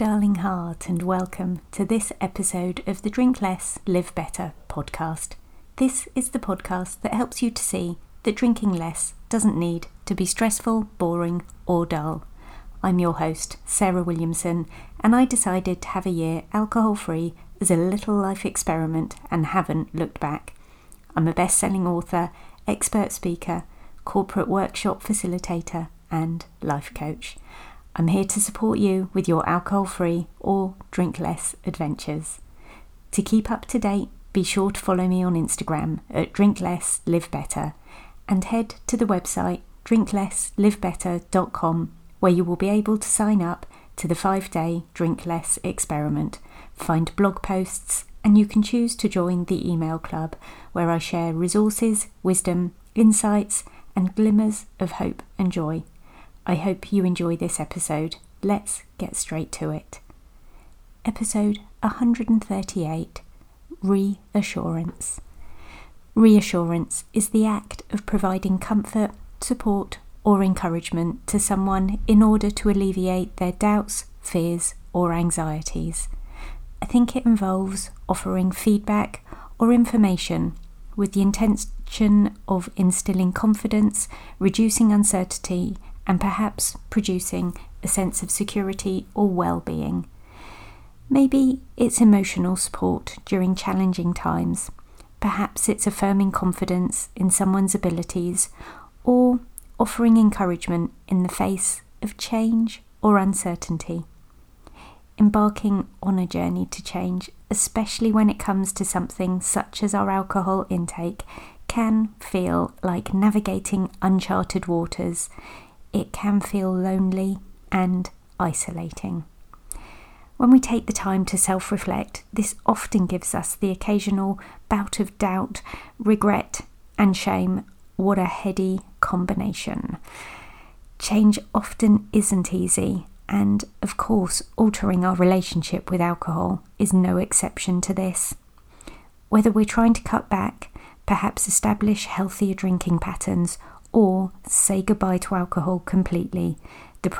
darling heart, and welcome to this episode of the Drink Less, Live Better podcast. This is the podcast that helps you to see that drinking less doesn't need to be stressful, boring, or dull. I'm your host, Sarah Williamson, and I decided to have a year alcohol free as a little life experiment and haven't looked back. I'm a best selling author, expert speaker, corporate workshop facilitator, and life coach. I'm here to support you with your alcohol free or drink less adventures. To keep up to date, be sure to follow me on Instagram at Drink Less Live Better and head to the website drinklesslivebetter.com where you will be able to sign up to the five day Drink Less experiment, find blog posts, and you can choose to join the email club where I share resources, wisdom, insights, and glimmers of hope and joy. I hope you enjoy this episode. Let's get straight to it. Episode 138 Reassurance. Reassurance is the act of providing comfort, support, or encouragement to someone in order to alleviate their doubts, fears, or anxieties. I think it involves offering feedback or information with the intention of instilling confidence, reducing uncertainty, and perhaps producing a sense of security or well being. Maybe it's emotional support during challenging times. Perhaps it's affirming confidence in someone's abilities or offering encouragement in the face of change or uncertainty. Embarking on a journey to change, especially when it comes to something such as our alcohol intake, can feel like navigating uncharted waters it can feel lonely and isolating. When we take the time to self reflect, this often gives us the occasional bout of doubt, regret, and shame. What a heady combination. Change often isn't easy, and of course, altering our relationship with alcohol is no exception to this. Whether we're trying to cut back, perhaps establish healthier drinking patterns, or say goodbye to alcohol completely, the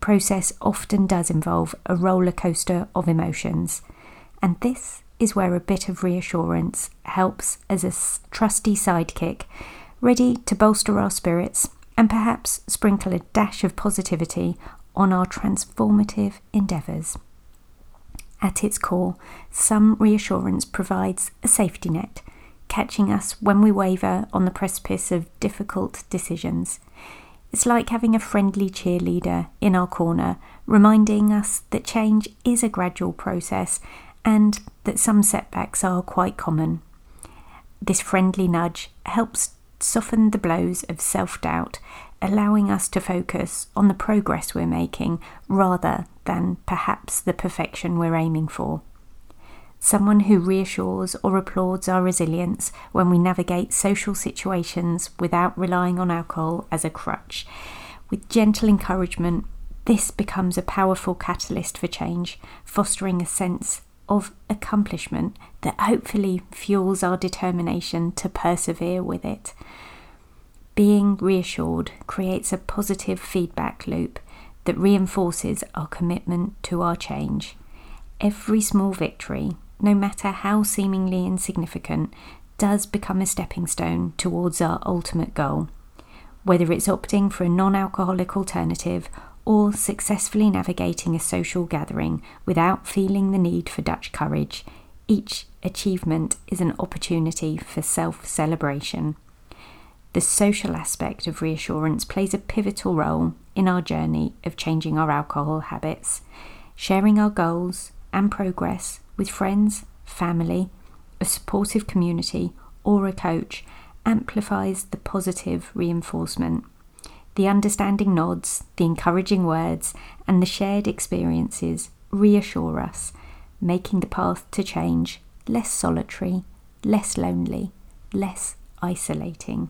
process often does involve a roller coaster of emotions. And this is where a bit of reassurance helps as a trusty sidekick, ready to bolster our spirits and perhaps sprinkle a dash of positivity on our transformative endeavours. At its core, some reassurance provides a safety net catching us when we waver on the precipice of difficult decisions. It's like having a friendly cheerleader in our corner, reminding us that change is a gradual process and that some setbacks are quite common. This friendly nudge helps soften the blows of self doubt, allowing us to focus on the progress we're making rather than perhaps the perfection we're aiming for someone who reassures or applauds our resilience when we navigate social situations without relying on alcohol as a crutch. With gentle encouragement, this becomes a powerful catalyst for change, fostering a sense of accomplishment that hopefully fuels our determination to persevere with it. Being reassured creates a positive feedback loop that reinforces our commitment to our change. Every small victory no matter how seemingly insignificant, does become a stepping stone towards our ultimate goal. Whether it's opting for a non alcoholic alternative or successfully navigating a social gathering without feeling the need for Dutch courage, each achievement is an opportunity for self celebration. The social aspect of reassurance plays a pivotal role in our journey of changing our alcohol habits. Sharing our goals and progress with friends, family, a supportive community, or a coach amplifies the positive reinforcement. The understanding nods, the encouraging words, and the shared experiences reassure us, making the path to change less solitary, less lonely, less isolating.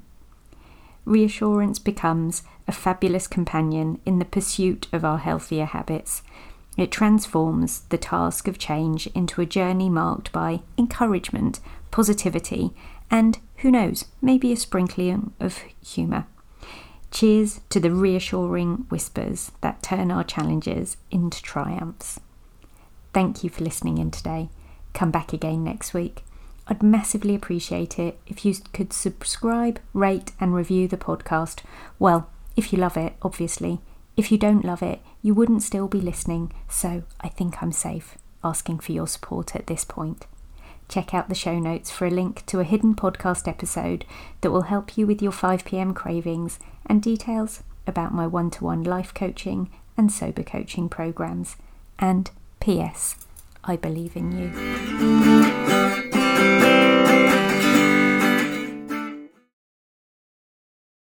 Reassurance becomes a fabulous companion in the pursuit of our healthier habits, it transforms the task of change into a journey marked by encouragement, positivity, and who knows, maybe a sprinkling of humour. Cheers to the reassuring whispers that turn our challenges into triumphs. Thank you for listening in today. Come back again next week. I'd massively appreciate it if you could subscribe, rate, and review the podcast. Well, if you love it, obviously. If you don't love it, you wouldn't still be listening, so I think I'm safe asking for your support at this point. Check out the show notes for a link to a hidden podcast episode that will help you with your 5pm cravings and details about my one to one life coaching and sober coaching programs. And P.S. I believe in you.